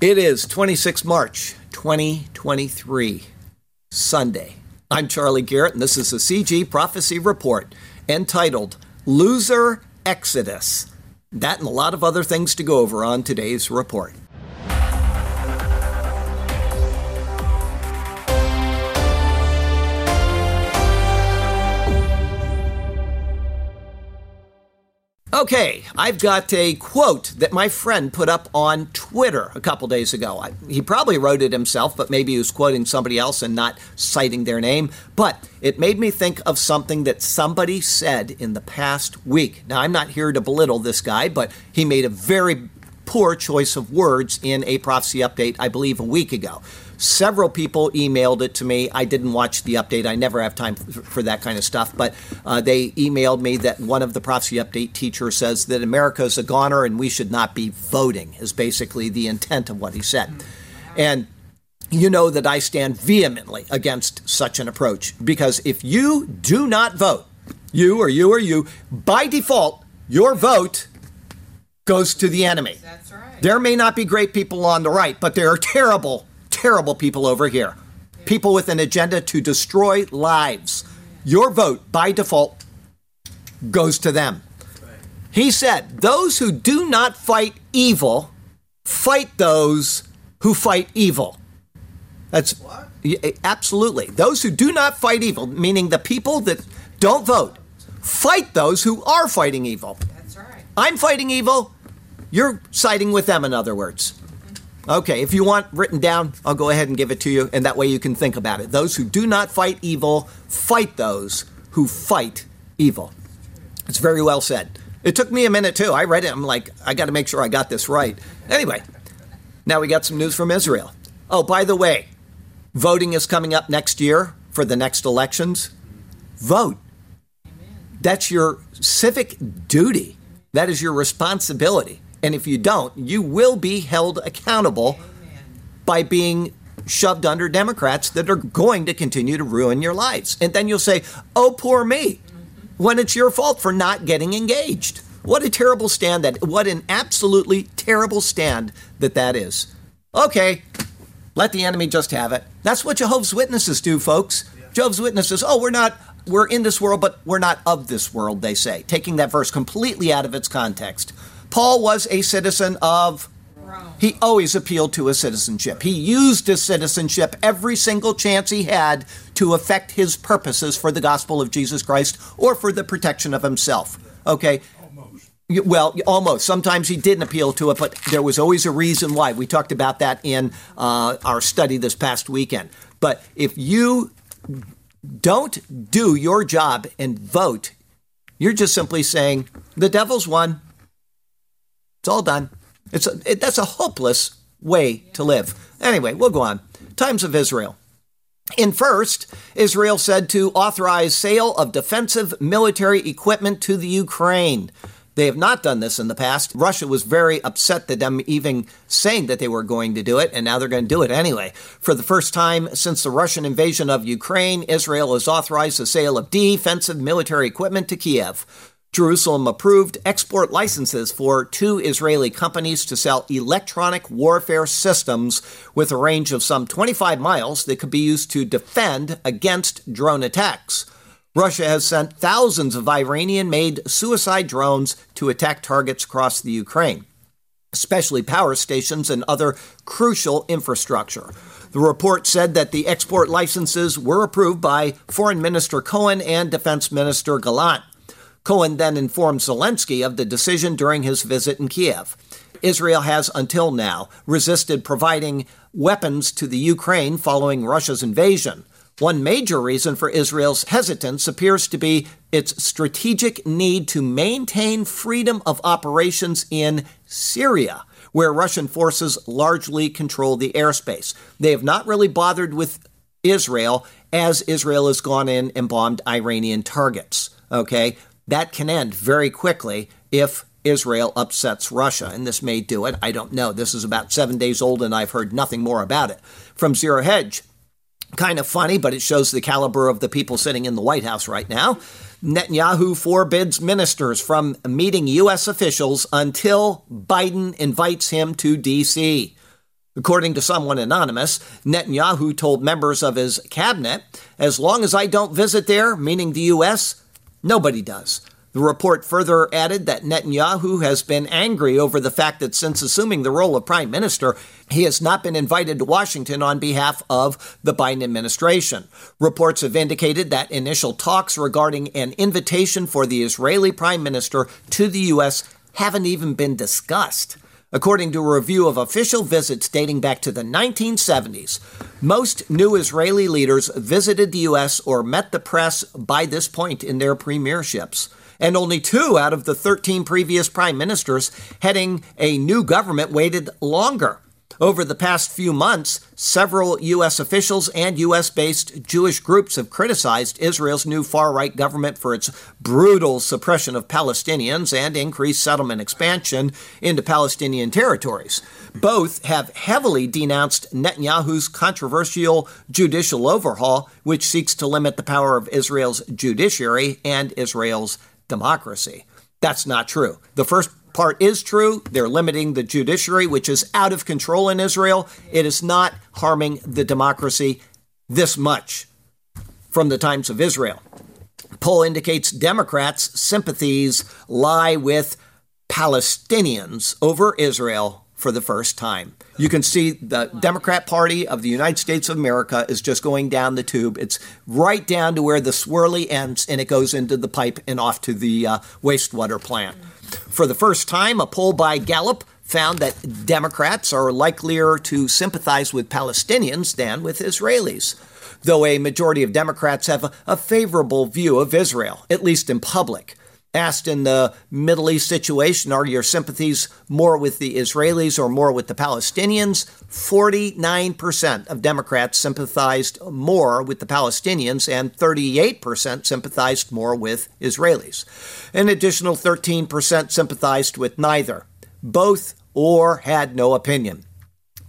It is 26 March 2023, Sunday. I'm Charlie Garrett, and this is the CG Prophecy Report entitled Loser Exodus. That and a lot of other things to go over on today's report. Okay, I've got a quote that my friend put up on Twitter a couple days ago. I, he probably wrote it himself, but maybe he was quoting somebody else and not citing their name. But it made me think of something that somebody said in the past week. Now, I'm not here to belittle this guy, but he made a very poor choice of words in a prophecy update, I believe, a week ago. Several people emailed it to me. I didn't watch the update. I never have time for that kind of stuff. But uh, they emailed me that one of the prophecy update teachers says that America is a goner and we should not be voting, is basically the intent of what he said. And you know that I stand vehemently against such an approach because if you do not vote, you or you or you, by default, your vote goes to the enemy. That's right. There may not be great people on the right, but there are terrible terrible people over here. People with an agenda to destroy lives. Your vote, by default, goes to them. He said, Those who do not fight evil fight those who fight evil. That's What? absolutely. Those who do not fight evil, meaning the people that don't vote, fight those who are fighting evil. That's right. I'm fighting evil. You're siding with them, in other words. Okay, if you want written down, I'll go ahead and give it to you, and that way you can think about it. Those who do not fight evil fight those who fight evil. It's very well said. It took me a minute too. I read it. I'm like, I got to make sure I got this right. Anyway, now we got some news from Israel. Oh, by the way, voting is coming up next year for the next elections. Vote. That's your civic duty. That is your responsibility. And if you don't, you will be held accountable by being shoved under Democrats that are going to continue to ruin your lives. And then you'll say, oh, poor me, when it's your fault for not getting engaged. What a terrible stand that, what an absolutely terrible stand that that is. Okay, let the enemy just have it. That's what Jehovah's Witnesses do, folks. Jehovah's Witnesses, oh, we're not, we're in this world, but we're not of this world, they say, taking that verse completely out of its context. Paul was a citizen of Rome. he always appealed to his citizenship. He used his citizenship every single chance he had to effect his purposes for the gospel of Jesus Christ or for the protection of himself. Okay? Y- Well, almost. Sometimes he didn't appeal to it, but there was always a reason why. We talked about that in uh, our study this past weekend. But if you don't do your job and vote, you're just simply saying, the devil's won. It's all done. It's a, it, that's a hopeless way to live. Anyway, we'll go on. Times of Israel. In first, Israel said to authorize sale of defensive military equipment to the Ukraine. They have not done this in the past. Russia was very upset that them even saying that they were going to do it, and now they're going to do it anyway. For the first time since the Russian invasion of Ukraine, Israel has authorized the sale of defensive military equipment to Kiev. Jerusalem approved export licenses for two Israeli companies to sell electronic warfare systems with a range of some 25 miles that could be used to defend against drone attacks. Russia has sent thousands of Iranian made suicide drones to attack targets across the Ukraine, especially power stations and other crucial infrastructure. The report said that the export licenses were approved by Foreign Minister Cohen and Defense Minister Gallant. Cohen then informed Zelensky of the decision during his visit in Kiev. Israel has until now resisted providing weapons to the Ukraine following Russia's invasion. One major reason for Israel's hesitance appears to be its strategic need to maintain freedom of operations in Syria, where Russian forces largely control the airspace. They have not really bothered with Israel as Israel has gone in and bombed Iranian targets. Okay? That can end very quickly if Israel upsets Russia, and this may do it. I don't know. This is about seven days old, and I've heard nothing more about it. From Zero Hedge, kind of funny, but it shows the caliber of the people sitting in the White House right now. Netanyahu forbids ministers from meeting U.S. officials until Biden invites him to D.C. According to someone anonymous, Netanyahu told members of his cabinet, as long as I don't visit there, meaning the U.S., nobody does. The report further added that Netanyahu has been angry over the fact that since assuming the role of prime minister, he has not been invited to Washington on behalf of the Biden administration. Reports have indicated that initial talks regarding an invitation for the Israeli prime minister to the U.S. haven't even been discussed. According to a review of official visits dating back to the 1970s, most new Israeli leaders visited the U.S. or met the press by this point in their premierships and only two out of the 13 previous prime ministers heading a new government waited longer. Over the past few months, several U.S. officials and U.S. based Jewish groups have criticized Israel's new far right government for its brutal suppression of Palestinians and increased settlement expansion into Palestinian territories. Both have heavily denounced Netanyahu's controversial judicial overhaul, which seeks to limit the power of Israel's judiciary and Israel's democracy. That's not true. The first part is true. They're limiting the judiciary, which is out of control in Israel. It is not harming the democracy this much from the times of Israel. Poll indicates Democrats' sympathies lie with Palestinians over Israel for the first time. You can see the Democrat Party of the United States of America is just going down the tube. It's right down to where the swirly ends and it goes into the pipe and off to the uh, wastewater plant. For the first time, a poll by Gallup found that Democrats are likelier to sympathize with Palestinians than with Israelis. Though a majority of Democrats have a, favorable view of Israel, at least in public. Asked in the Middle East situation, are your sympathies more with the Israelis or more with the Palestinians? 49% of Democrats sympathized more with the Palestinians, and 38% sympathized more with Israelis. An additional 13% sympathized with neither. Both or had no opinion.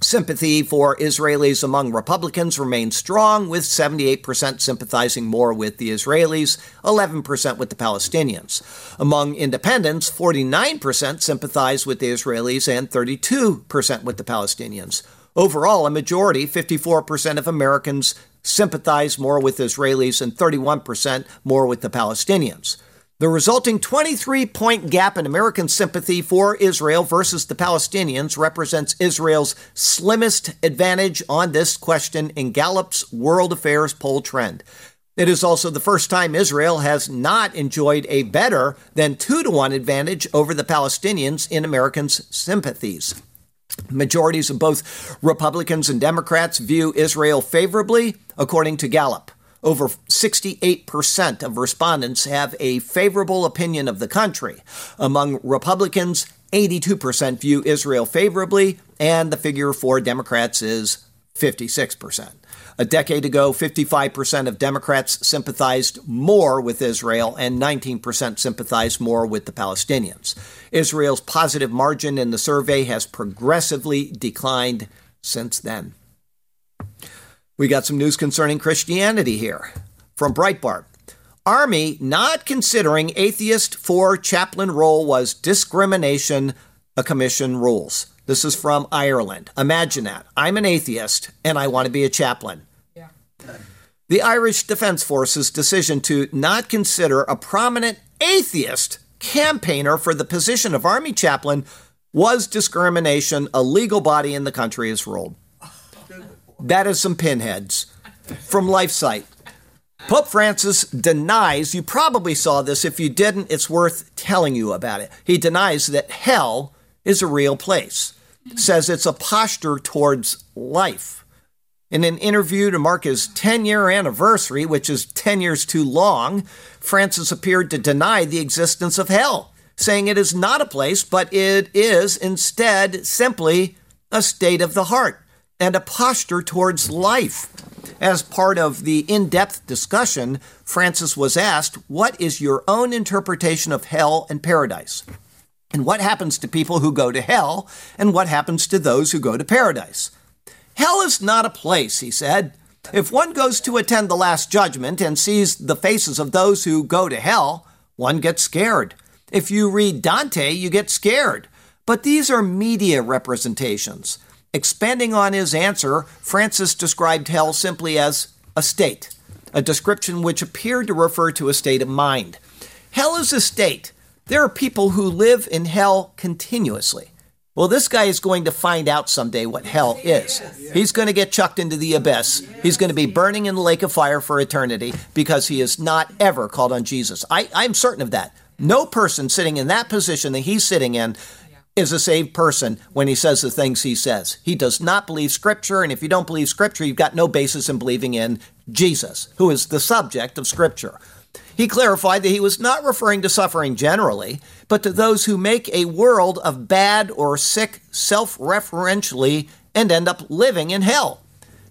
Sympathy for Israelis among Republicans remains strong, with 78% sympathizing more with the Israelis, 11% with the Palestinians. Among independents, 49% sympathize with the Israelis and 32% with the Palestinians. Overall, a majority, 54% of Americans, sympathize more with Israelis and 31% more with the Palestinians. The resulting 23 point gap in American sympathy for Israel versus the Palestinians represents Israel's slimmest advantage on this question in Gallup's World Affairs poll trend. It is also the first time Israel has not enjoyed a better than 2 to 1 advantage over the Palestinians in Americans' sympathies. Majorities of both Republicans and Democrats view Israel favorably, according to Gallup. Over 68% of respondents have a favorable opinion of the country. Among Republicans, 82% view Israel favorably, and the figure for Democrats is 56%. A decade ago, 55% of Democrats sympathized more with Israel and 19% sympathized more with the Palestinians. Israel's positive margin in the survey has progressively declined since then. We got some news concerning Christianity here from Breitbart. Army not considering atheist for chaplain role was discrimination, a commission rules. This is from Ireland. Imagine that. I'm an atheist and I want to be a chaplain. Yeah. The Irish Defence Force's decision to not consider a prominent atheist campaigner for the position of Army chaplain was discrimination a legal body in the country has ruled. That is some pinheads from LifeSite. Pope Francis denies, you probably saw this. If you didn't, it's worth telling you about it. He denies that hell is a real place, says it's a posture towards life. In an interview to mark his 10 year anniversary, which is 10 years too long, Francis appeared to deny the existence of hell, saying it is not a place, but it is instead simply a state of the heart and a posture towards life. As part of the in depth discussion, Francis was asked, What is your own interpretation of hell and paradise? And what happens to people who go to hell, and what happens to those who go to paradise? Hell is not a place, he said. If one goes to attend the Last Judgment and sees the faces of those who go to hell, one gets scared. If you read Dante, you get scared. But these are media representations. Expanding on his answer, Francis described hell simply as a state, a description which appeared to refer to a state of mind. Hell is a state. There are people who live in hell continuously. Well, this guy is going to find out someday what hell is. He's going to get chucked into the abyss. He's going to be burning in the lake of fire for eternity because he has not ever called on Jesus. I, I'm certain of that. No person sitting in that position that he's sitting in is a saved person when he says the things he says. He does not believe Scripture, and if you don't believe Scripture, you've got no basis in believing in Jesus, who is the subject of Scripture. He clarified that he was not referring to suffering generally, but to those who make a world of bad or sick self referentially and end up living in hell.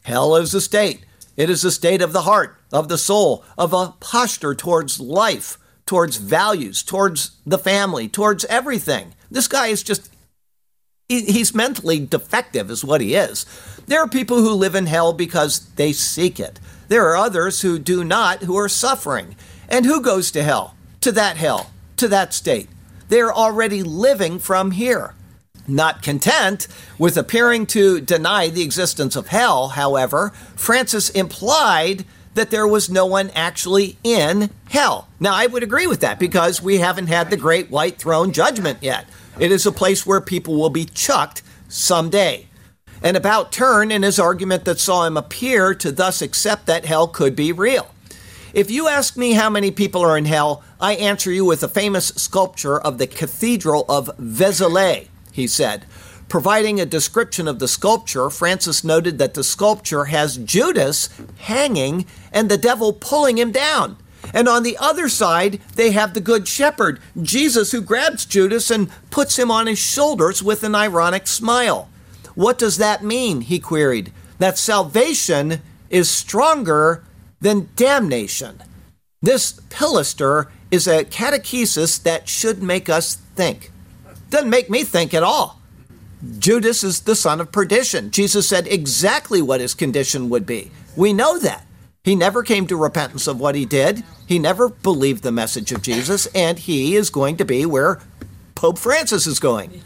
Hell is a state. It is a state of the heart, of the soul, of a posture towards life, towards values, towards the family, towards everything. This guy is just, he's mentally defective, is what he is. There are people who live in hell because they seek it. There are others who do not, who are suffering. And who goes to hell? To that hell, to that state. They're already living from here. Not content with appearing to deny the existence of hell, however, Francis implied that there was no one actually in hell. Now, I would agree with that because we haven't had the great white throne judgment yet. It is a place where people will be chucked someday. An about turn in his argument that saw him appear to thus accept that hell could be real. If you ask me how many people are in hell, I answer you with a famous sculpture of the Cathedral of Vézelay, he said. Providing a description of the sculpture, Francis noted that the sculpture has Judas hanging and the devil pulling him down. And on the other side, they have the Good Shepherd, Jesus, who grabs Judas and puts him on his shoulders with an ironic smile. What does that mean? He queried. That salvation is stronger than damnation. This pilaster is a catechesis that should make us think. Doesn't make me think at all. Judas is the son of perdition. Jesus said exactly what his condition would be. We know that. He never came to repentance of what he did. He never believed the message of Jesus, and he is going to be where Pope Francis is going.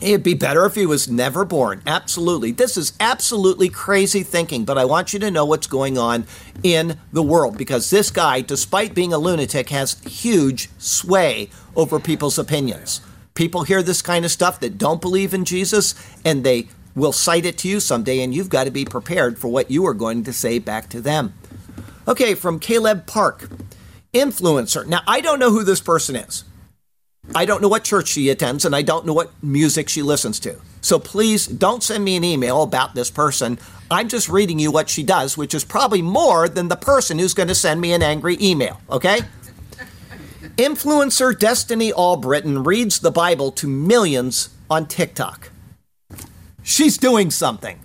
It'd be better if he was never born. Absolutely. This is absolutely crazy thinking, but I want you to know what's going on in the world because this guy, despite being a lunatic, has huge sway over people's opinions. People hear this kind of stuff that don't believe in Jesus and they will cite it to you someday, and you've got to be prepared for what you are going to say back to them. Okay, from Caleb Park, influencer. Now, I don't know who this person is. I don't know what church she attends, and I don't know what music she listens to. So please don't send me an email about this person. I'm just reading you what she does, which is probably more than the person who's going to send me an angry email, okay? Influencer Destiny Albritton reads the Bible to millions on TikTok. She's doing something.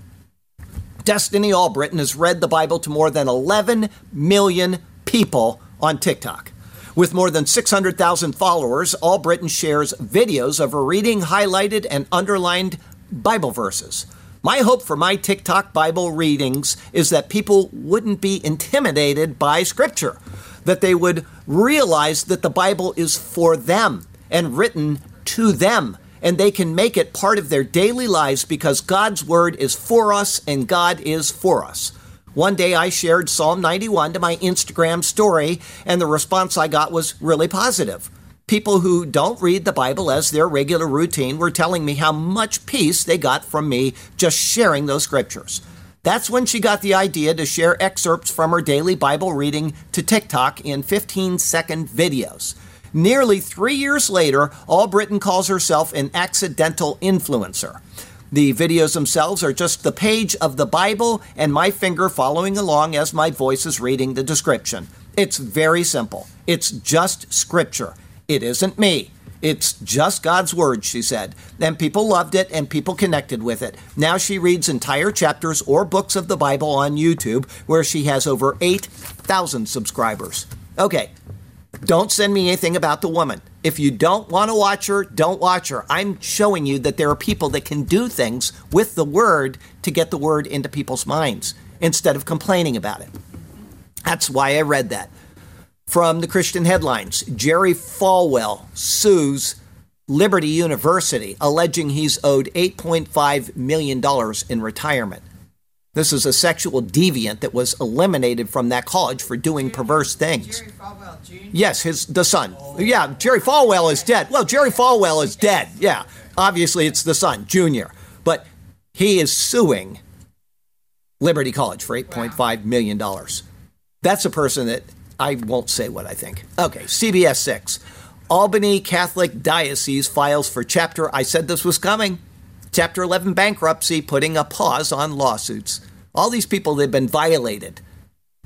Destiny Albritton has read the Bible to more than 11 million people on TikTok. With more than 600,000 followers, Albritton shares videos of her reading highlighted and underlined Bible verses. My hope for my TikTok Bible readings is that people wouldn't be intimidated by Scripture, that they would realize that the Bible is for them and written to them and they can make it part of their daily lives because God's word is for us and God is for us. One day I shared Psalm 91 to my Instagram story, and the response I got was really positive. People who don't read the Bible as their regular routine were telling me how much peace they got from me just sharing those scriptures. That's when she got the idea to share excerpts from her daily Bible reading to TikTok in 15 second videos. Nearly three years later, Albritton calls herself an accidental influencer. The videos themselves are just the page of the Bible and my finger following along as my voice is reading the description. It's very simple. It's just scripture. It isn't me. It's just God's word, she said. And people loved it and people connected with it. Now she reads entire chapters or books of the Bible on YouTube, where she has over 8,000 subscribers. Okay, don't send me anything about the woman. If you don't want to watch her, don't watch her. I'm showing you that there are people that can do things with the word to get the word into people's minds instead of complaining about it. That's why I read that. From the Christian headlines Jerry Falwell sues Liberty University, alleging he's owed $8.5 million in retirement. This is a sexual deviant that was eliminated from that college for doing perverse things. Jerry Falwell Jr. Yes, his the son. Yeah, Jerry Falwell is dead. Well, Jerry Falwell is dead. Yeah, obviously it's the son, Junior, but he is suing Liberty College for eight point five million dollars. That's a person that I won't say what I think. Okay, CBS six. Albany Catholic Diocese files for chapter. I said this was coming. Chapter 11 bankruptcy, putting a pause on lawsuits. All these people, they've been violated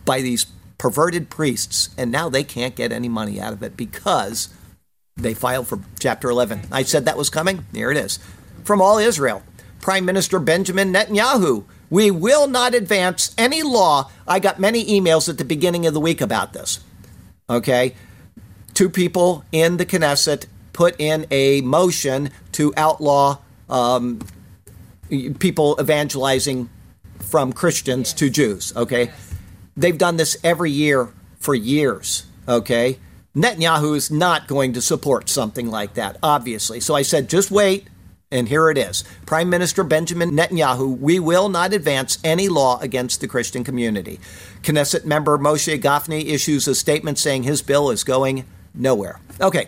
by these perverted priests, and now they can't get any money out of it because they filed for Chapter 11. I said that was coming. Here it is. From All Israel, Prime Minister Benjamin Netanyahu. We will not advance any law. I got many emails at the beginning of the week about this. Okay? Two people in the Knesset put in a motion to outlaw um, people evangelizing from Christians to Jews. Okay, they've done this every year for years. Okay, Netanyahu is not going to support something like that, obviously. So I said, just wait. And here it is Prime Minister Benjamin Netanyahu, we will not advance any law against the Christian community. Knesset member Moshe Gafni issues a statement saying his bill is going nowhere. Okay,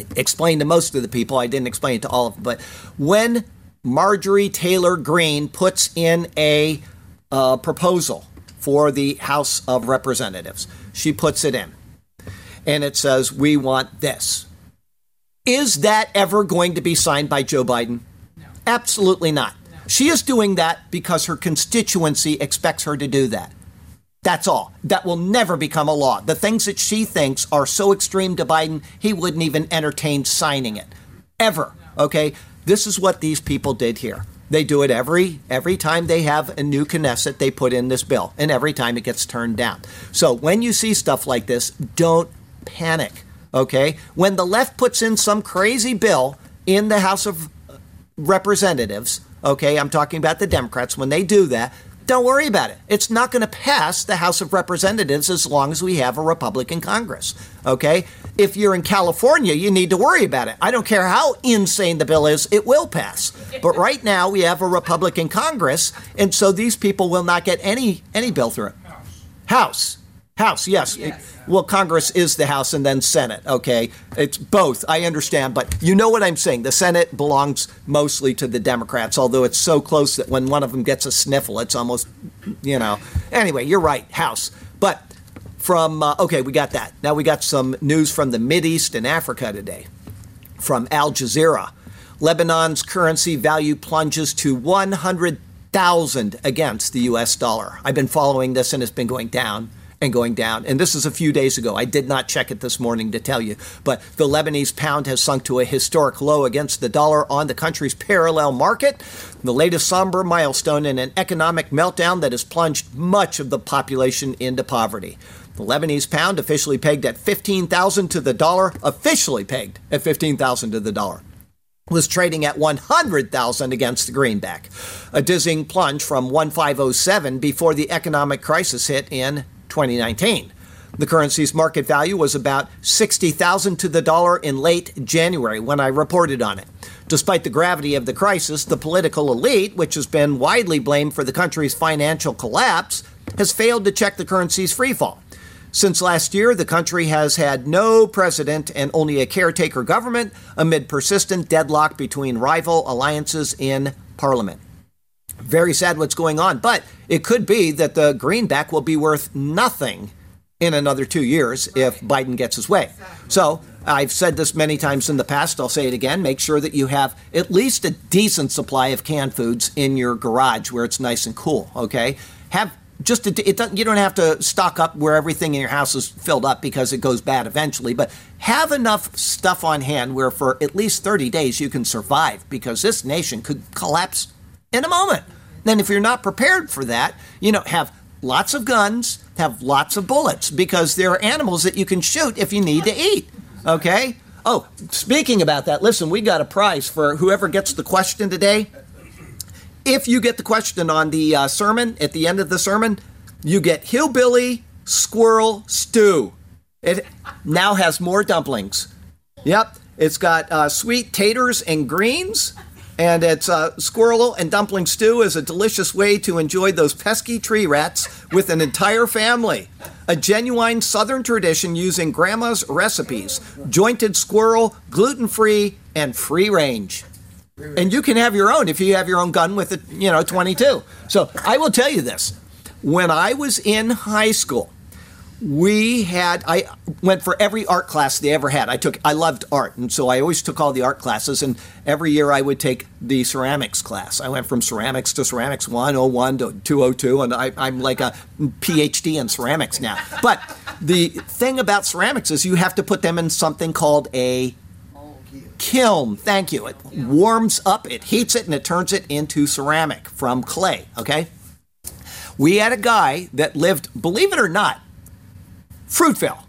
I explained to most of the people, I didn't explain it to all of them, but when Marjorie Taylor Greene puts in a uh, proposal for the House of Representatives, she puts it in. And it says, We want this. Is that ever going to be signed by Joe Biden? No. Absolutely not. No. She is doing that because her constituency expects her to do that. That's all. That will never become a law. The things that she thinks are so extreme to Biden, he wouldn't even entertain signing it. Ever. Okay? This is what these people did here. They do it every every time they have a new Knesset, they put in this bill, and every time it gets turned down. So when you see stuff like this, don't panic. Okay? When the left puts in some crazy bill in the House of Representatives, okay, I'm talking about the Democrats, when they do that, don't worry about it. It's not going to pass the House of Representatives as long as we have a Republican Congress. Okay? If you're in California, you need to worry about it. I don't care how insane the bill is, it will pass. But right now we have a Republican Congress, and so these people will not get any any bill through it. House. House, yes. Yes. Well, Congress is the House and then Senate, okay? It's both, I understand, but you know what I'm saying. The Senate belongs mostly to the Democrats, although it's so close that when one of them gets a sniffle, it's almost, you know. Anyway, you're right, House. But from, uh, okay, we got that. Now we got some news from the East and Africa today. From Al Jazeera. Lebanon's currency value plunges to 100,000 against the US dollar. I've been following this and it's been going down and going down. And this is a few days ago. I did not check it this morning to tell you. But the Lebanese pound has sunk to a historic low against the dollar on the country's parallel market. The latest somber milestone in an economic meltdown that has plunged much of the population into poverty. The Lebanese pound officially pegged at 15,000 to the dollar, officially pegged at 15,000 to the dollar was trading at 100,000 against the greenback, a dizzying plunge from 1507 before the economic crisis hit in 2019. The currency's market value was about 60,000 to the dollar in late January when I reported on it. Despite the gravity of the crisis, the political elite, which has been widely blamed for the country's financial collapse, has failed to check the currency's freefall. Since last year, the country has had no president and only a caretaker government amid persistent deadlock between rival alliances in parliament very sad what's going on. But it could be that the greenback will be worth nothing in another two years if Biden gets his way. So I've said this many times in the past. I'll say it again. Make sure that you have at least a decent supply of canned foods in your garage where it's nice and cool. Okay, have just a, it doesn't, you don't have to stock up where everything in your house is filled up because it goes bad eventually. But have enough stuff on hand where for at least 30 days you can survive because this nation could collapse in a moment. Then, if you're not prepared for that, you know, have lots of guns, have lots of bullets because there are animals that you can shoot if you need to eat. Okay? Oh, speaking about that, listen, we got a prize for whoever gets the question today. If you get the question on the uh, sermon, at the end of the sermon, you get hillbilly squirrel stew. It now has more dumplings. Yep. It's got uh, sweet taters and greens. And it's uh, squirrel and dumpling stew is a delicious way to enjoy those pesky tree rats with an entire family. A genuine Southern tradition using grandma's recipes. Jointed squirrel, gluten free, and free range. And you can have your own if you have your own gun with a, you know, 22. So I will tell you this. When I was in high school, we had I went for every art class they ever had. I took I loved art, and so I always took all the art classes. And every year I would take the ceramics class. I went from ceramics to ceramics 101 to 202, and I, I'm like a PhD in ceramics now. But the thing about ceramics is you have to put them in something called a kiln. Thank you. It warms up, it heats it, and it turns it into ceramic from clay. Okay. We had a guy that lived, believe it or not, Fruitville.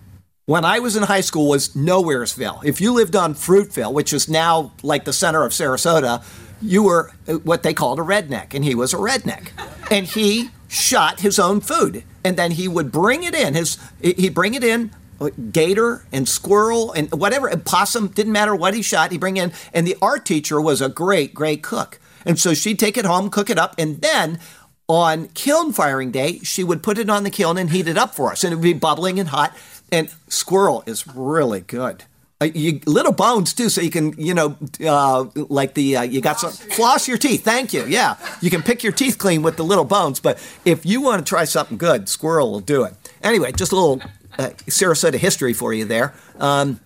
When I was in high school was Nowheresville. If you lived on Fruitville, which is now like the center of Sarasota, you were uh, what they called a redneck, and he was a redneck. And he shot his own food, and then he would bring it in. His he'd bring it in uh, gator and squirrel and whatever, and possum, didn't matter what he shot, he'd bring in. And the art teacher was a great, great cook. And so she'd take it home, cook it up, and then on kiln firing day, she would put it on the kiln and heat it up for us, and it would be bubbling and hot. And squirrel is really good. Uh, you, little bones too, so you can, you know, uh, like the uh, you got some floss your teeth. Thank you. Yeah, you can pick your teeth clean with the little bones. But if you want to try something good, squirrel will do it. Anyway, just a little uh, Sarasota history for you there. Um,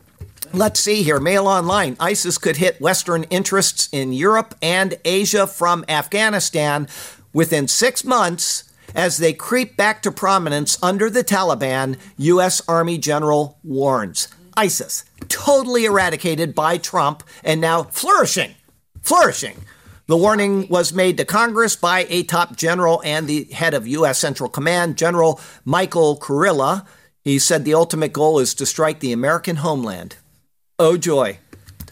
Let's see here. Mail Online. ISIS could hit Western interests in Europe and Asia from Afghanistan within six months as they creep back to prominence under the Taliban, U.S. Army General warns. ISIS, totally eradicated by Trump and now flourishing. Flourishing. The warning was made to Congress by a top general and the head of U.S. Central Command, General Michael Kurilla. He said the ultimate goal is to strike the American homeland. Oh joy.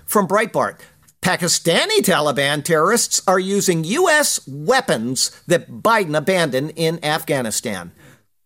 From Breitbart, Pakistani Taliban terrorists are using U.S. weapons that Biden abandoned in Afghanistan.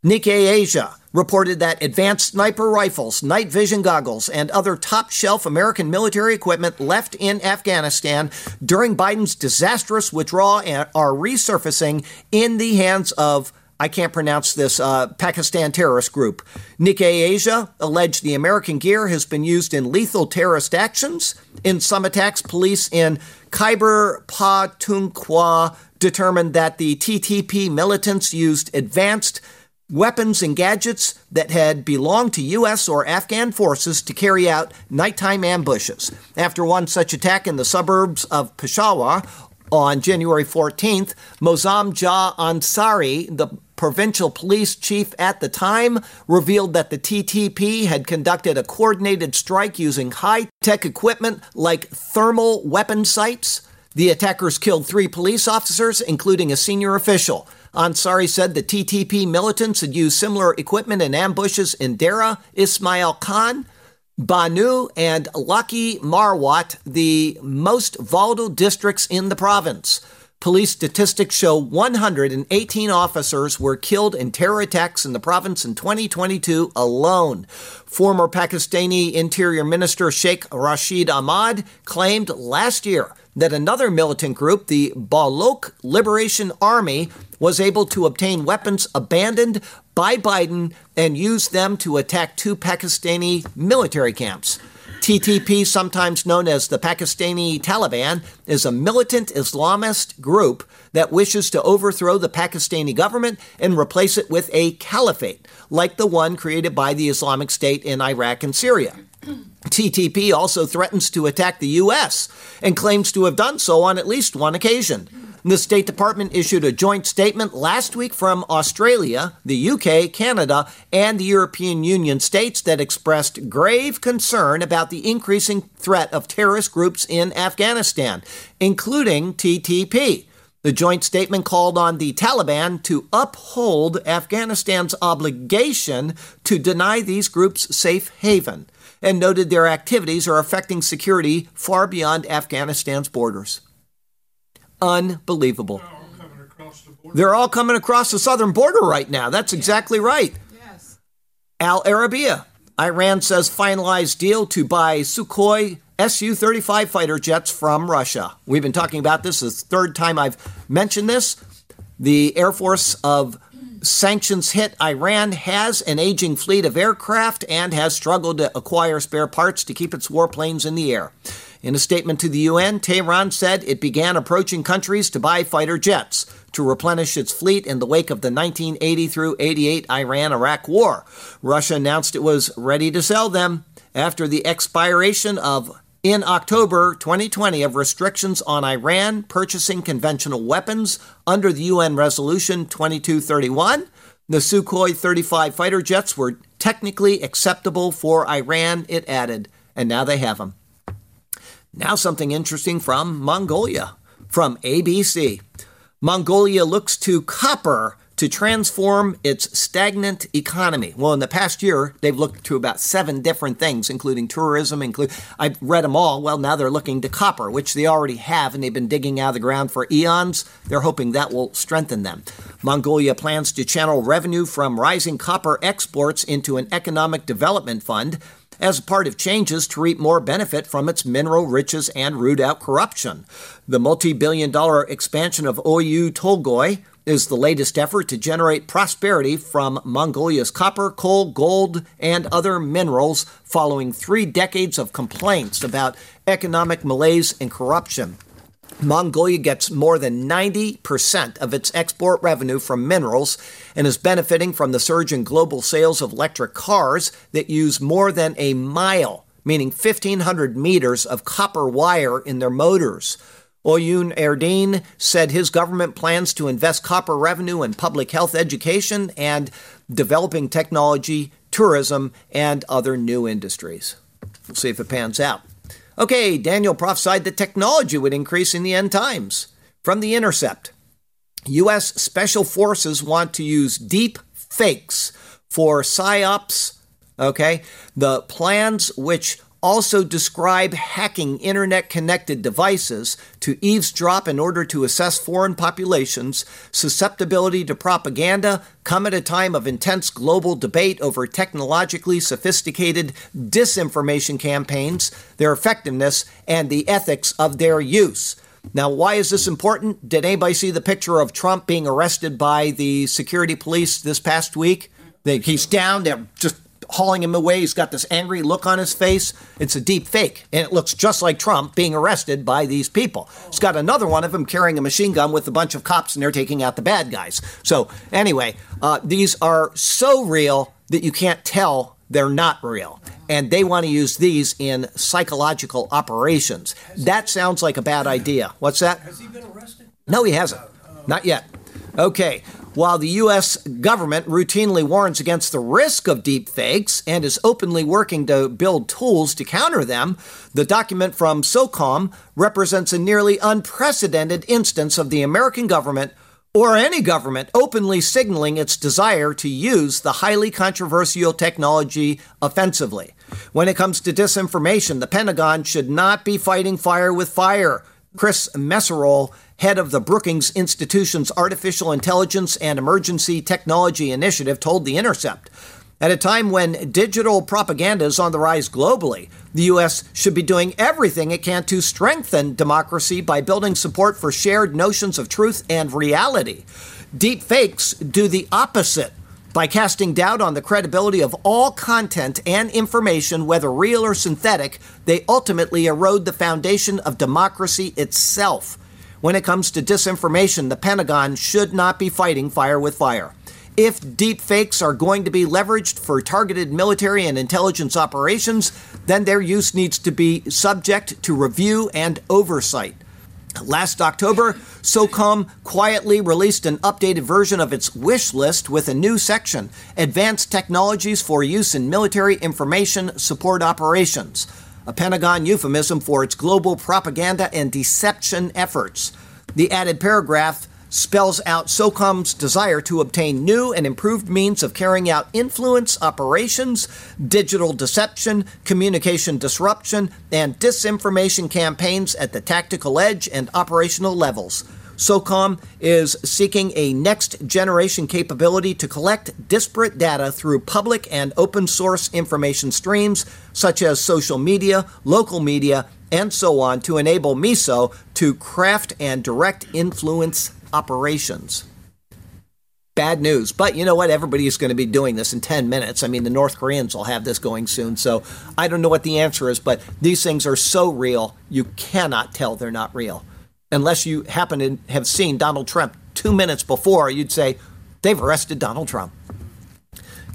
Nikkei Asia reported that advanced sniper rifles, night vision goggles, and other top shelf American military equipment left in Afghanistan during Biden's disastrous withdrawal are resurfacing in the hands of I can't pronounce this, uh, Pakistan terrorist group. Nikkei Asia alleged the American gear has been used in lethal terrorist actions. In some attacks, police in Khyber Pakhtunkhwa determined that the TTP militants used advanced weapons and gadgets that had belonged to U.S. or Afghan forces to carry out nighttime ambushes. After one such attack in the suburbs of Peshawar, on January 14th, Moazzam Jah Ansari, the provincial police chief at the time, revealed that the TTP had conducted a coordinated strike using high tech equipment like thermal weapon sights. The attackers killed three police officers, including a senior official. Ansari said the TTP militants had used similar equipment in ambushes in Dera, Ismail Khan, Bannu and Laki Marwat, the most volatile districts in the province. Police statistics show 118 officers were killed in terror attacks in the province in 2022 alone. Former Pakistani Interior Minister Sheikh Rashid Ahmad claimed last year that another militant group, the Baloch Liberation Army, was able to obtain weapons abandoned by Biden and used them to attack two Pakistani military camps. TTP, sometimes known as the Pakistani Taliban, is a militant Islamist group that wishes to overthrow the Pakistani government and replace it with a caliphate, like the one created by the Islamic State in Iraq and Syria. TTP also threatens to attack the U.S. and claims to have done so on at least one occasion. The State Department issued a joint statement last week from Australia, the UK, Canada, and the European Union states that expressed grave concern about the increasing threat of terrorist groups in Afghanistan, including TTP. The joint statement called on the Taliban to uphold Afghanistan's obligation to deny these groups safe haven and noted their activities are affecting security far beyond Afghanistan's borders. Unbelievable. They're all coming across the southern border right now. That's exactly right. Yes. Al Arabiya. Iran says finalized deal to buy Sukhoi Su 35 fighter jets from Russia. We've been talking about this. This is the third time I've mentioned this. The Air Force of sanctions hit Iran has an aging fleet of aircraft and has struggled to acquire spare parts to keep its warplanes in the air. In a statement to the UN, Tehran said it began approaching countries to buy fighter jets to replenish its fleet in the wake of the 1980 through 88 Iran Iraq War. Russia announced it was ready to sell them after the expiration of in October 2020 of restrictions on Iran purchasing conventional weapons under the UN Resolution 2231. The Sukhoi 35 fighter jets were technically acceptable for Iran, it added, and now they have them. Now, something interesting from Mongolia. From ABC Mongolia looks to copper to transform its stagnant economy. Well, in the past year, they've looked to about seven different things, including tourism. Include I've read them all. Well, now they're looking to copper, which they already have, and they've been digging out of the ground for eons. They're hoping that will strengthen them. Mongolia plans to channel revenue from rising copper exports into an economic development fund as part of changes to reap more benefit from its mineral riches and root out corruption. The multi billion dollar expansion of Oyu Tolgoi is the latest effort to generate prosperity from Mongolia's copper, coal, gold, and other minerals following three decades of complaints about economic malaise and corruption. Mongolia gets more than 90% of its export revenue from minerals and is benefiting from the surge in global sales of electric cars that use more than a mile, meaning 1,500 meters of copper wire in their motors. Oyun Erdene said his government plans to invest copper revenue in public health education and developing technology, tourism, and other new industries. We'll see if it pans out. Okay, Daniel prophesied that technology would increase in the end times. From The Intercept U.S. Special Forces want to use deep fakes for PSYOPs. Okay, the plans which also describe hacking internet connected devices to eavesdrop in order to assess foreign populations' susceptibility to propaganda come at a time of intense global debate over technologically sophisticated disinformation campaigns, their effectiveness, and the ethics of their use. Now, why is this important? Did anybody see the picture of Trump being arrested by the security police this past week? He's down, they're just hauling him away. He's got this angry look on his face. It's a deep fake, and it looks just like Trump being arrested by these people. He's got another one of him carrying a machine gun with a bunch of cops, and they're taking out the bad guys. So, anyway, uh, these are so real that you can't tell they're not real. And they want to use these in psychological operations. That sounds like a bad idea. What's that? Has he been arrested? No, he hasn't. Not yet. Okay. While the U.S. government routinely warns against the risk of deep fakes and is openly working to build tools to counter them, the document from SOCOM represents a nearly unprecedented instance of the American government or any government openly signaling its desire to use the highly controversial technology offensively. When it comes to disinformation, the Pentagon should not be fighting fire with fire. Chris Meserole head of the Brookings Institution's Artificial Intelligence and Emergency Technology Initiative, told The Intercept. At a time when digital propaganda is on the rise globally, the U.S. should be doing everything it can to strengthen democracy by building support for shared notions of truth and reality. Deep fakes do the opposite. By casting doubt on the credibility of all content and information, whether real or synthetic, they ultimately erode the foundation of democracy itself. When it comes to disinformation, the Pentagon should not be fighting fire with fire. If deep fakes are going to be leveraged for targeted military and intelligence operations, then their use needs to be subject to review and oversight. Last October, SOCOM quietly released an updated version of its wish list with a new section Advanced Technologies for Use in Military Information Support Operations a Pentagon euphemism for its global propaganda and deception efforts. The added paragraph spells out SOCOM's desire to obtain new and improved means of carrying out influence operations, digital deception, communication disruption, and disinformation campaigns at the tactical edge and operational levels. SOCOM is seeking a next generation capability to collect disparate data through public and open source information streams such as social media, local media, and so on to enable MISO to craft and direct influence operations. Bad news. But you know what? Everybody is going to be doing this in 10 minutes. I mean, the North Koreans will have this going soon. So I don't know what the answer is, but these things are so real, you cannot tell they're not real unless you happen to have seen Donald Trump two minutes before, you'd say, they've arrested Donald Trump.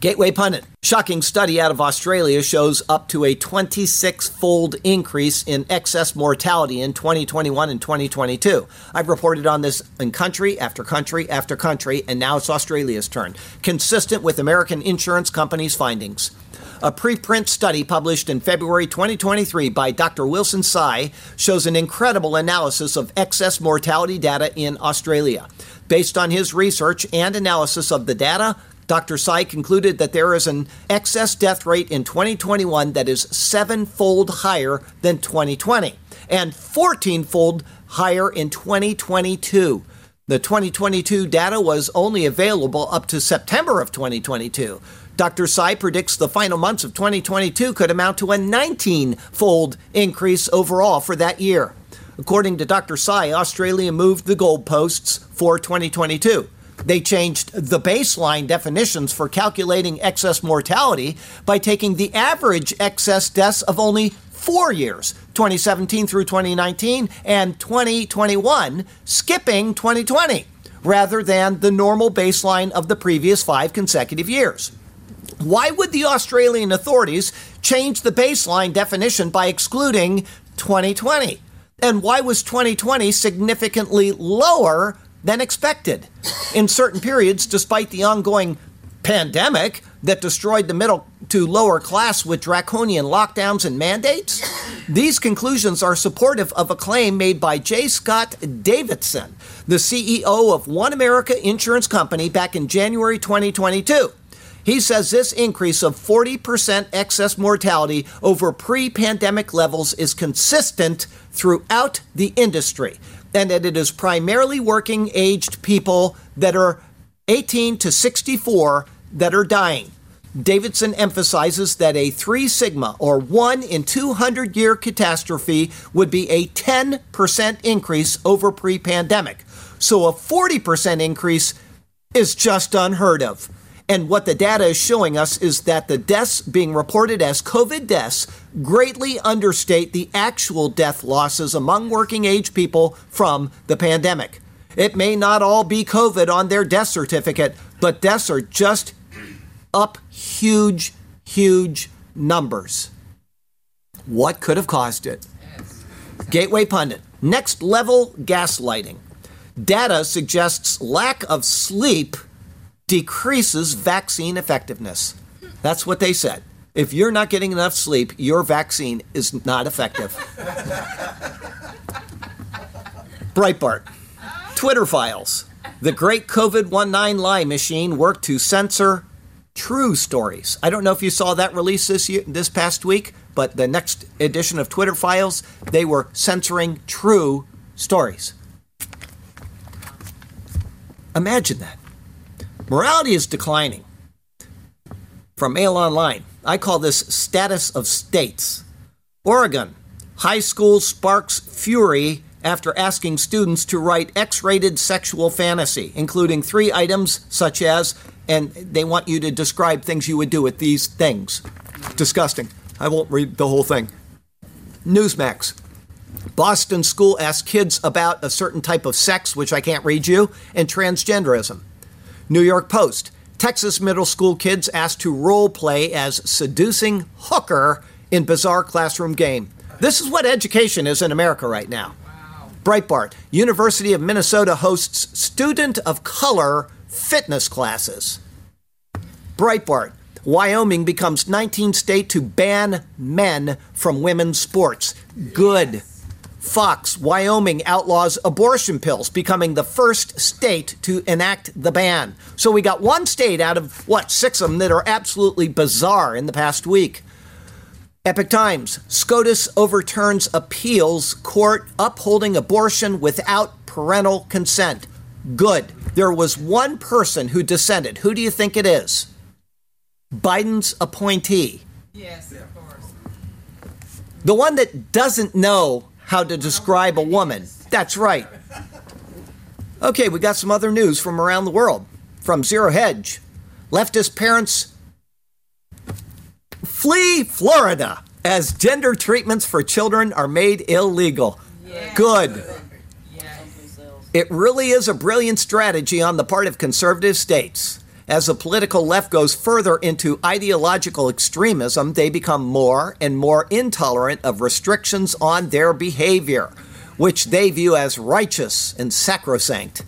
Gateway Pundit. Shocking study out of Australia shows up to a 26 fold increase in excess mortality in 2021 and 2022. I've reported on this in country after country after country, and now it's Australia's turn, consistent with American insurance companies' findings. A preprint study published in February 2023 by Dr. Wilson Tsai shows an incredible analysis of excess mortality data in Australia. Based on his research and analysis of the data, Dr. Tsai concluded that there is an excess death rate in 2021 that is sevenfold higher than 2020 and 14 fold higher in 2022. The 2022 data was only available up to September of 2022. Dr. Tsai predicts the final months of 2022 could amount to a 19 fold increase overall for that year. According to Dr. Tsai, Australia moved the goalposts for 2022. They changed the baseline definitions for calculating excess mortality by taking the average excess deaths of only four years 2017 through 2019 and 2021, skipping 2020, rather than the normal baseline of the previous five consecutive years. Why would the Australian authorities change the baseline definition by excluding 2020? And why was 2020 significantly lower than expected? In certain periods, despite the ongoing pandemic that destroyed the middle to lower class with draconian lockdowns and mandates? These conclusions are supportive of a claim made by J. Scott Davidson, the CEO of One America Insurance Company, back in January 2022. He says this increase of 40% excess mortality over pre pandemic levels is consistent throughout the industry, and that it is primarily working aged people that are 18 to 64 that are dying. Davidson emphasizes that a 3 sigma or 1 in 200 year catastrophe would be a 10% increase over pre pandemic. So a 40% increase is just unheard of. And what the data is showing us is that the deaths being reported as COVID deaths greatly understate the actual death losses among working age people from the pandemic. It may not all be COVID on their death certificate, but deaths are just up huge, huge numbers. What could have caused it? Gateway Pundit. Next level gaslighting. Data suggests lack of sleep decreases vaccine effectiveness. That's what they said. If you're not getting enough sleep, your vaccine is not effective. Breitbart. Twitter files. The great COVID 19 lie machine worked to censor true stories. I don't know if you saw that release this year, this past week, but the next edition of Twitter files, they were censoring true stories. Imagine that. Morality is declining. From Mail Online, I call this status of states. Oregon, high school sparks fury after asking students to write X rated sexual fantasy, including three items such as, and they want you to describe things you would do with these things. Disgusting. I won't read the whole thing. Newsmax. Boston school asks kids about a certain type of sex, which I can't read you, and transgenderism. New York Post. Texas middle school kids asked to role play as seducing hooker in bizarre classroom game. This is what education is in America right now. Breitbart. University of Minnesota hosts student of color fitness classes. Breitbart. Wyoming becomes 19th state to ban men from women's sports. Good. Fox, Wyoming outlaws abortion pills, becoming the first state to enact the ban. So we got one state out of, what, six of them that are absolutely bizarre in the past week. Epoch Times, SCOTUS overturns appeals court upholding abortion without parental consent. Good. There was one person who dissented. Who do you think it is? Biden's appointee. Yes, of course. The one that doesn't know how to describe a woman. That's right. Okay, we got some other news from around the world. From Zero Hedge. Leftist parents flee Florida as gender treatments for children are made illegal. Yes. Good. Yes. It really is a brilliant strategy on the part of conservative states. As the political left goes further into ideological extremism, they become more and more intolerant of restrictions on their behavior, which they view as righteous and sacrosanct.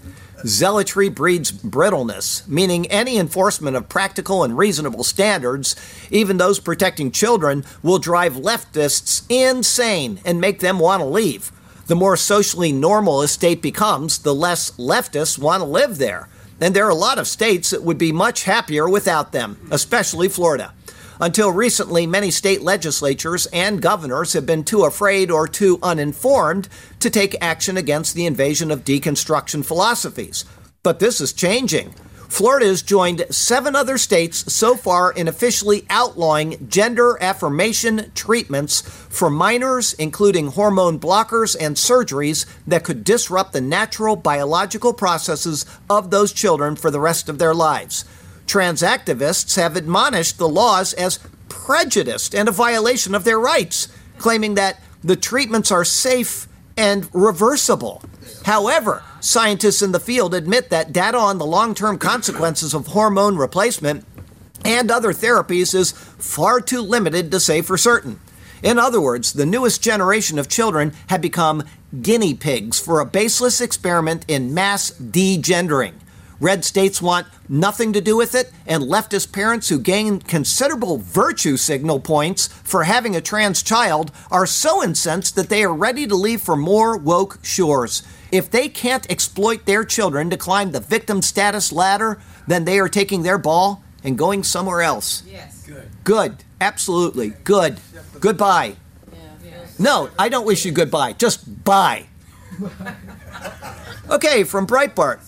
Zealotry breeds brittleness, meaning any enforcement of practical and reasonable standards, even those protecting children, will drive leftists insane and make them want to leave. The more socially normal a state becomes, the less leftists want to live there. And there are a lot of states that would be much happier without them, especially Florida. Until recently, many state legislatures and governors have been too afraid or too uninformed to take action against the invasion of deconstruction philosophies. But this is changing. Florida has joined seven other states so far in officially outlawing gender affirmation treatments for minors, including hormone blockers and surgeries that could disrupt the natural biological processes of those children for the rest of their lives. Trans activists have admonished the laws as prejudiced and a violation of their rights, claiming that the treatments are safe and reversible. However, scientists in the field admit that data on the long term consequences of hormone replacement and other therapies is far too limited to say for certain. In other words, the newest generation of children have become guinea pigs for a baseless experiment in mass degendering. Red states want nothing to do with it, and leftist parents who gain considerable virtue signal points for having a trans child are so incensed that they are ready to leave for more woke shores. If they can't exploit their children to climb the victim status ladder, then they are taking their ball and going somewhere else. Yes. Good. Good. Absolutely. Good. Goodbye. No, I don't wish you goodbye. Just bye. Okay, from Breitbart.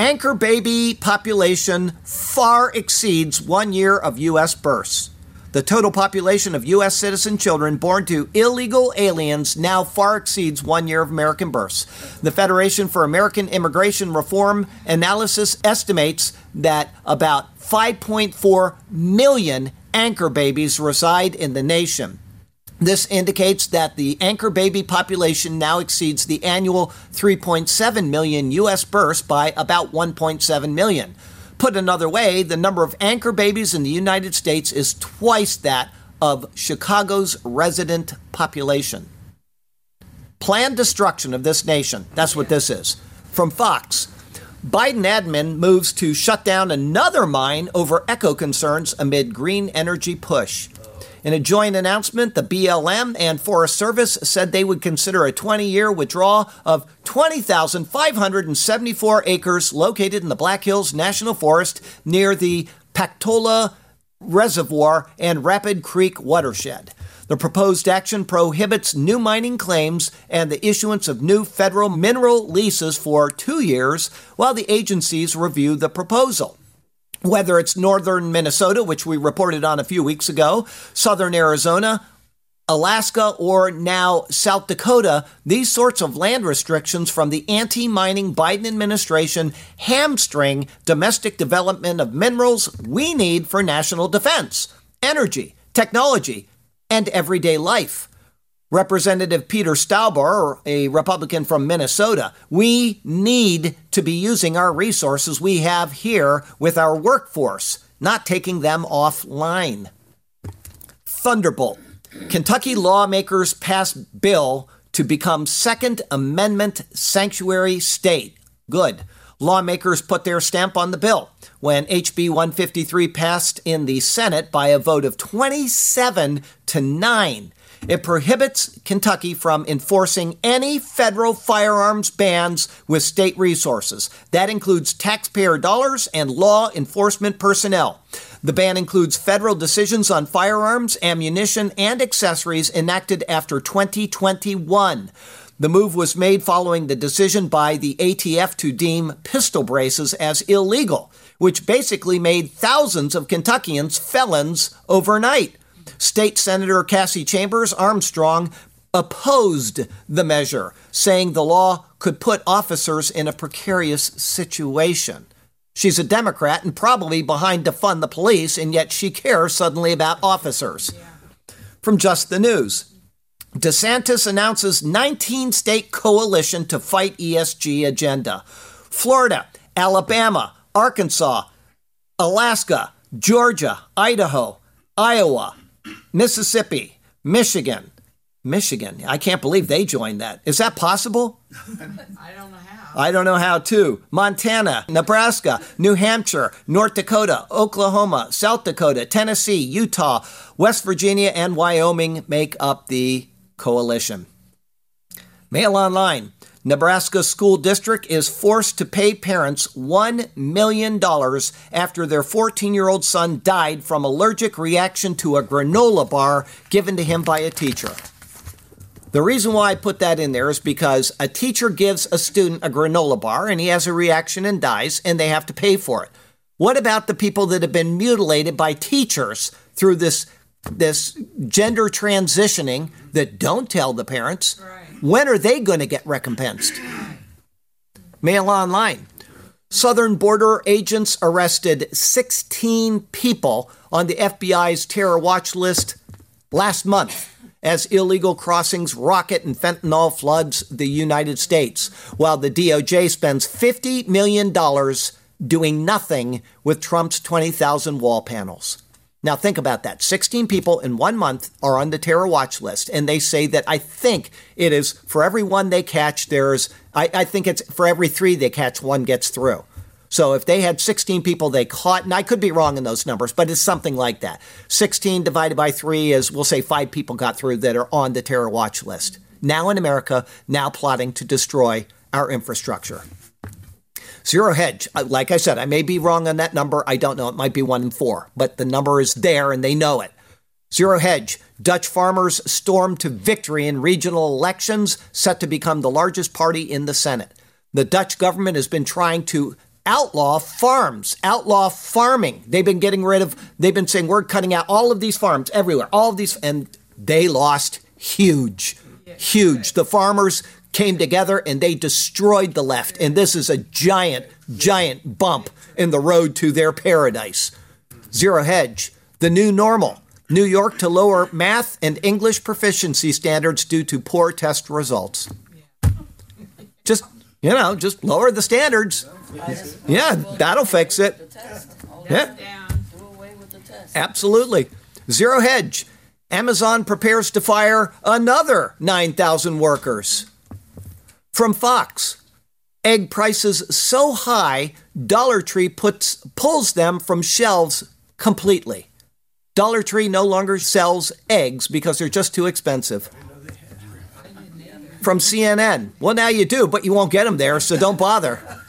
Anchor baby population far exceeds one year of U.S. births. The total population of U.S. citizen children born to illegal aliens now far exceeds one year of American births. The Federation for American Immigration Reform Analysis estimates that about 5.4 million anchor babies reside in the nation. This indicates that the anchor baby population now exceeds the annual 3.7 million U.S. births by about 1.7 million. Put another way, the number of anchor babies in the United States is twice that of Chicago's resident population. Planned destruction of this nation. That's what this is. From Fox. Biden admin moves to shut down another mine over eco concerns amid green energy push. In a joint announcement, the BLM and Forest Service said they would consider a 20 year withdrawal of 20,574 acres located in the Black Hills National Forest near the Pactola Reservoir and Rapid Creek watershed. The proposed action prohibits new mining claims and the issuance of new federal mineral leases for two years while the agencies review the proposal whether it's northern Minnesota, which we reported on a few weeks ago, southern Arizona, Alaska, or now South Dakota, these sorts of land restrictions from the anti mining Biden administration hamstring domestic development of minerals we need for national defense, energy, technology, and everyday life. Representative Peter Stauber, a Republican from Minnesota, we need to be using our resources we have here with our workforce, not taking them offline. Thunderbolt. Kentucky lawmakers pass bill to become Second Amendment sanctuary state. Good. Lawmakers put their stamp on the bill when HB 153 passed in the Senate by a vote of 27 to 9. It prohibits Kentucky from enforcing any federal firearms bans with state resources. That includes taxpayer dollars and law enforcement personnel. The ban includes federal decisions on firearms, ammunition, and accessories enacted after 2021. The move was made following the decision by the ATF to deem pistol braces as illegal, which basically made thousands of Kentuckians felons overnight. State Senator Cassie Chambers Armstrong opposed the measure, saying the law could put officers in a precarious situation. She's a Democrat and probably behind to fund the police, and yet she cares suddenly about officers. From Just the News DeSantis announces 19 state coalition to fight ESG agenda. Florida, Alabama, Arkansas, Alaska, Georgia, Idaho, Iowa, Mississippi, Michigan. Michigan. I can't believe they joined that. Is that possible? I don't know how. I don't know how to. Montana, Nebraska, New Hampshire, North Dakota, Oklahoma, South Dakota, Tennessee, Utah, West Virginia, and Wyoming make up the coalition. Mail Online. Nebraska School District is forced to pay parents $1 million after their 14 year old son died from allergic reaction to a granola bar given to him by a teacher. The reason why I put that in there is because a teacher gives a student a granola bar and he has a reaction and dies, and they have to pay for it. What about the people that have been mutilated by teachers through this this gender transitioning that don't tell the parents? Right. When are they going to get recompensed? Mail online. Southern border agents arrested 16 people on the FBI's terror watch list last month as illegal crossings rocket and fentanyl floods the United States, while the DOJ spends $50 million doing nothing with Trump's 20,000 wall panels. Now, think about that. 16 people in one month are on the terror watch list, and they say that I think it is for every one they catch, there's, I, I think it's for every three they catch, one gets through. So if they had 16 people they caught, and I could be wrong in those numbers, but it's something like that. 16 divided by three is, we'll say, five people got through that are on the terror watch list. Now in America, now plotting to destroy our infrastructure. Zero hedge. Like I said, I may be wrong on that number. I don't know. It might be one in four, but the number is there and they know it. Zero hedge. Dutch farmers storm to victory in regional elections, set to become the largest party in the Senate. The Dutch government has been trying to outlaw farms, outlaw farming. They've been getting rid of, they've been saying we're cutting out all of these farms everywhere, all of these, and they lost huge, huge. The farmers came together and they destroyed the left. And this is a giant, giant bump in the road to their paradise. Zero hedge, the new normal. New York to lower math and English proficiency standards due to poor test results. Just, you know, just lower the standards. Yeah, that'll fix it. Yeah. Absolutely. Zero hedge. Amazon prepares to fire another 9,000 workers. From Fox. Egg prices so high, Dollar Tree puts pulls them from shelves completely. Dollar Tree no longer sells eggs because they're just too expensive. From CNN. Well, now you do, but you won't get them there, so don't bother.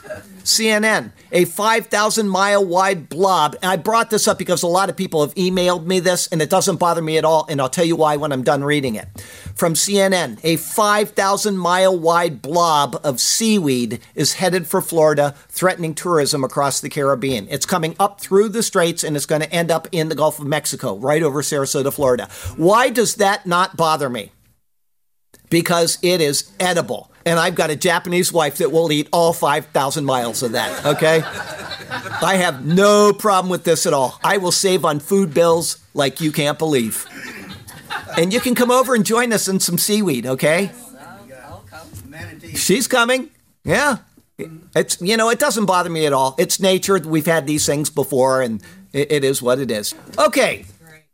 CNN, a 5,000 mile wide blob. And I brought this up because a lot of people have emailed me this, and it doesn't bother me at all. And I'll tell you why when I'm done reading it. From CNN, a 5,000 mile wide blob of seaweed is headed for Florida, threatening tourism across the Caribbean. It's coming up through the straits and it's going to end up in the Gulf of Mexico, right over Sarasota, Florida. Why does that not bother me? because it is edible. And I've got a Japanese wife that will eat all 5,000 miles of that, okay? I have no problem with this at all. I will save on food bills like you can't believe. And you can come over and join us in some seaweed, okay? She's coming. Yeah. It's you know, it doesn't bother me at all. It's nature. We've had these things before and it, it is what it is. Okay.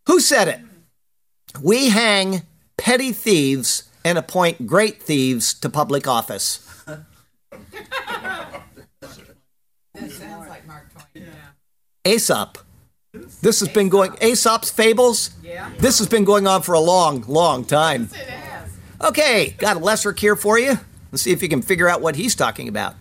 Who said it? We hang petty thieves and appoint great thieves to public office. That sounds like Mark Twain. Yeah. Aesop. This has been going Aesop's fables. Yeah. This has been going on for a long, long time. Okay, got a lesser here for you. Let's see if you can figure out what he's talking about.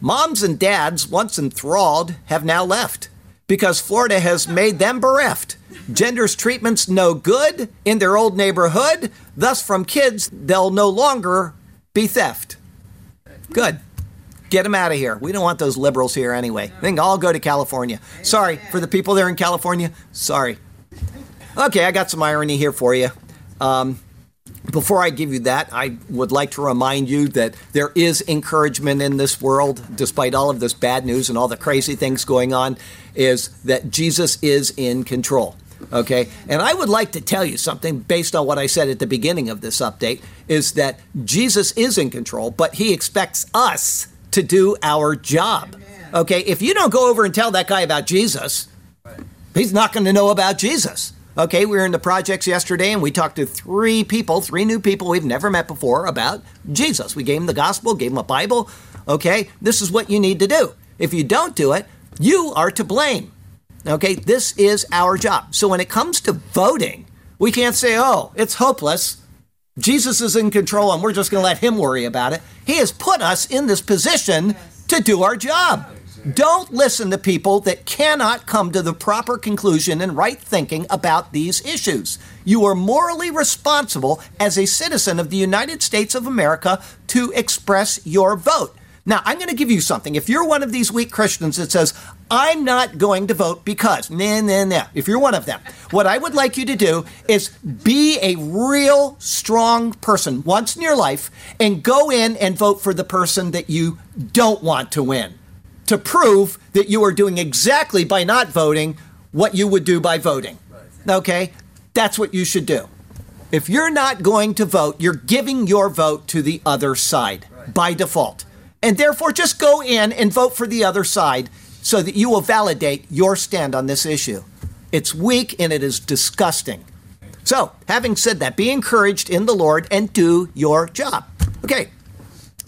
Moms and dads, once enthralled, have now left because Florida has made them bereft. Gender's treatment's no good in their old neighborhood. Thus, from kids, they'll no longer be theft. Good. Get them out of here. We don't want those liberals here anyway. They can all go to California. Sorry for the people there in California. Sorry. Okay, I got some irony here for you. Um, before I give you that, I would like to remind you that there is encouragement in this world, despite all of this bad news and all the crazy things going on, is that Jesus is in control. Okay? And I would like to tell you something based on what I said at the beginning of this update is that Jesus is in control, but he expects us to do our job. Okay? If you don't go over and tell that guy about Jesus, he's not going to know about Jesus. Okay, we were in the projects yesterday and we talked to three people, three new people we've never met before about Jesus. We gave them the gospel, gave them a Bible. Okay, this is what you need to do. If you don't do it, you are to blame. Okay, this is our job. So when it comes to voting, we can't say, oh, it's hopeless. Jesus is in control and we're just going to let him worry about it. He has put us in this position to do our job. Don't listen to people that cannot come to the proper conclusion and right thinking about these issues. You are morally responsible as a citizen of the United States of America to express your vote. Now, I'm going to give you something. If you're one of these weak Christians that says, I'm not going to vote because, nah, nah, nah, if you're one of them, what I would like you to do is be a real strong person once in your life and go in and vote for the person that you don't want to win to prove that you are doing exactly by not voting what you would do by voting. Okay? That's what you should do. If you're not going to vote, you're giving your vote to the other side by default. And therefore, just go in and vote for the other side so that you will validate your stand on this issue. It's weak and it is disgusting. So, having said that, be encouraged in the Lord and do your job. Okay,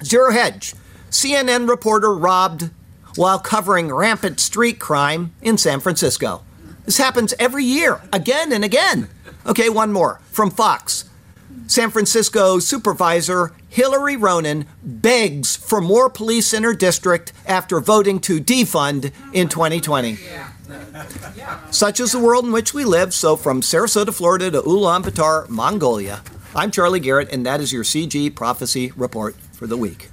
Zero Hedge. CNN reporter robbed while covering rampant street crime in San Francisco. This happens every year, again and again. Okay, one more from Fox. San Francisco supervisor Hillary Ronan begs for more police in her district after voting to defund in 2020. Such is the world in which we live. So, from Sarasota, Florida to Ulaanbaatar, Mongolia, I'm Charlie Garrett, and that is your CG Prophecy Report for the week.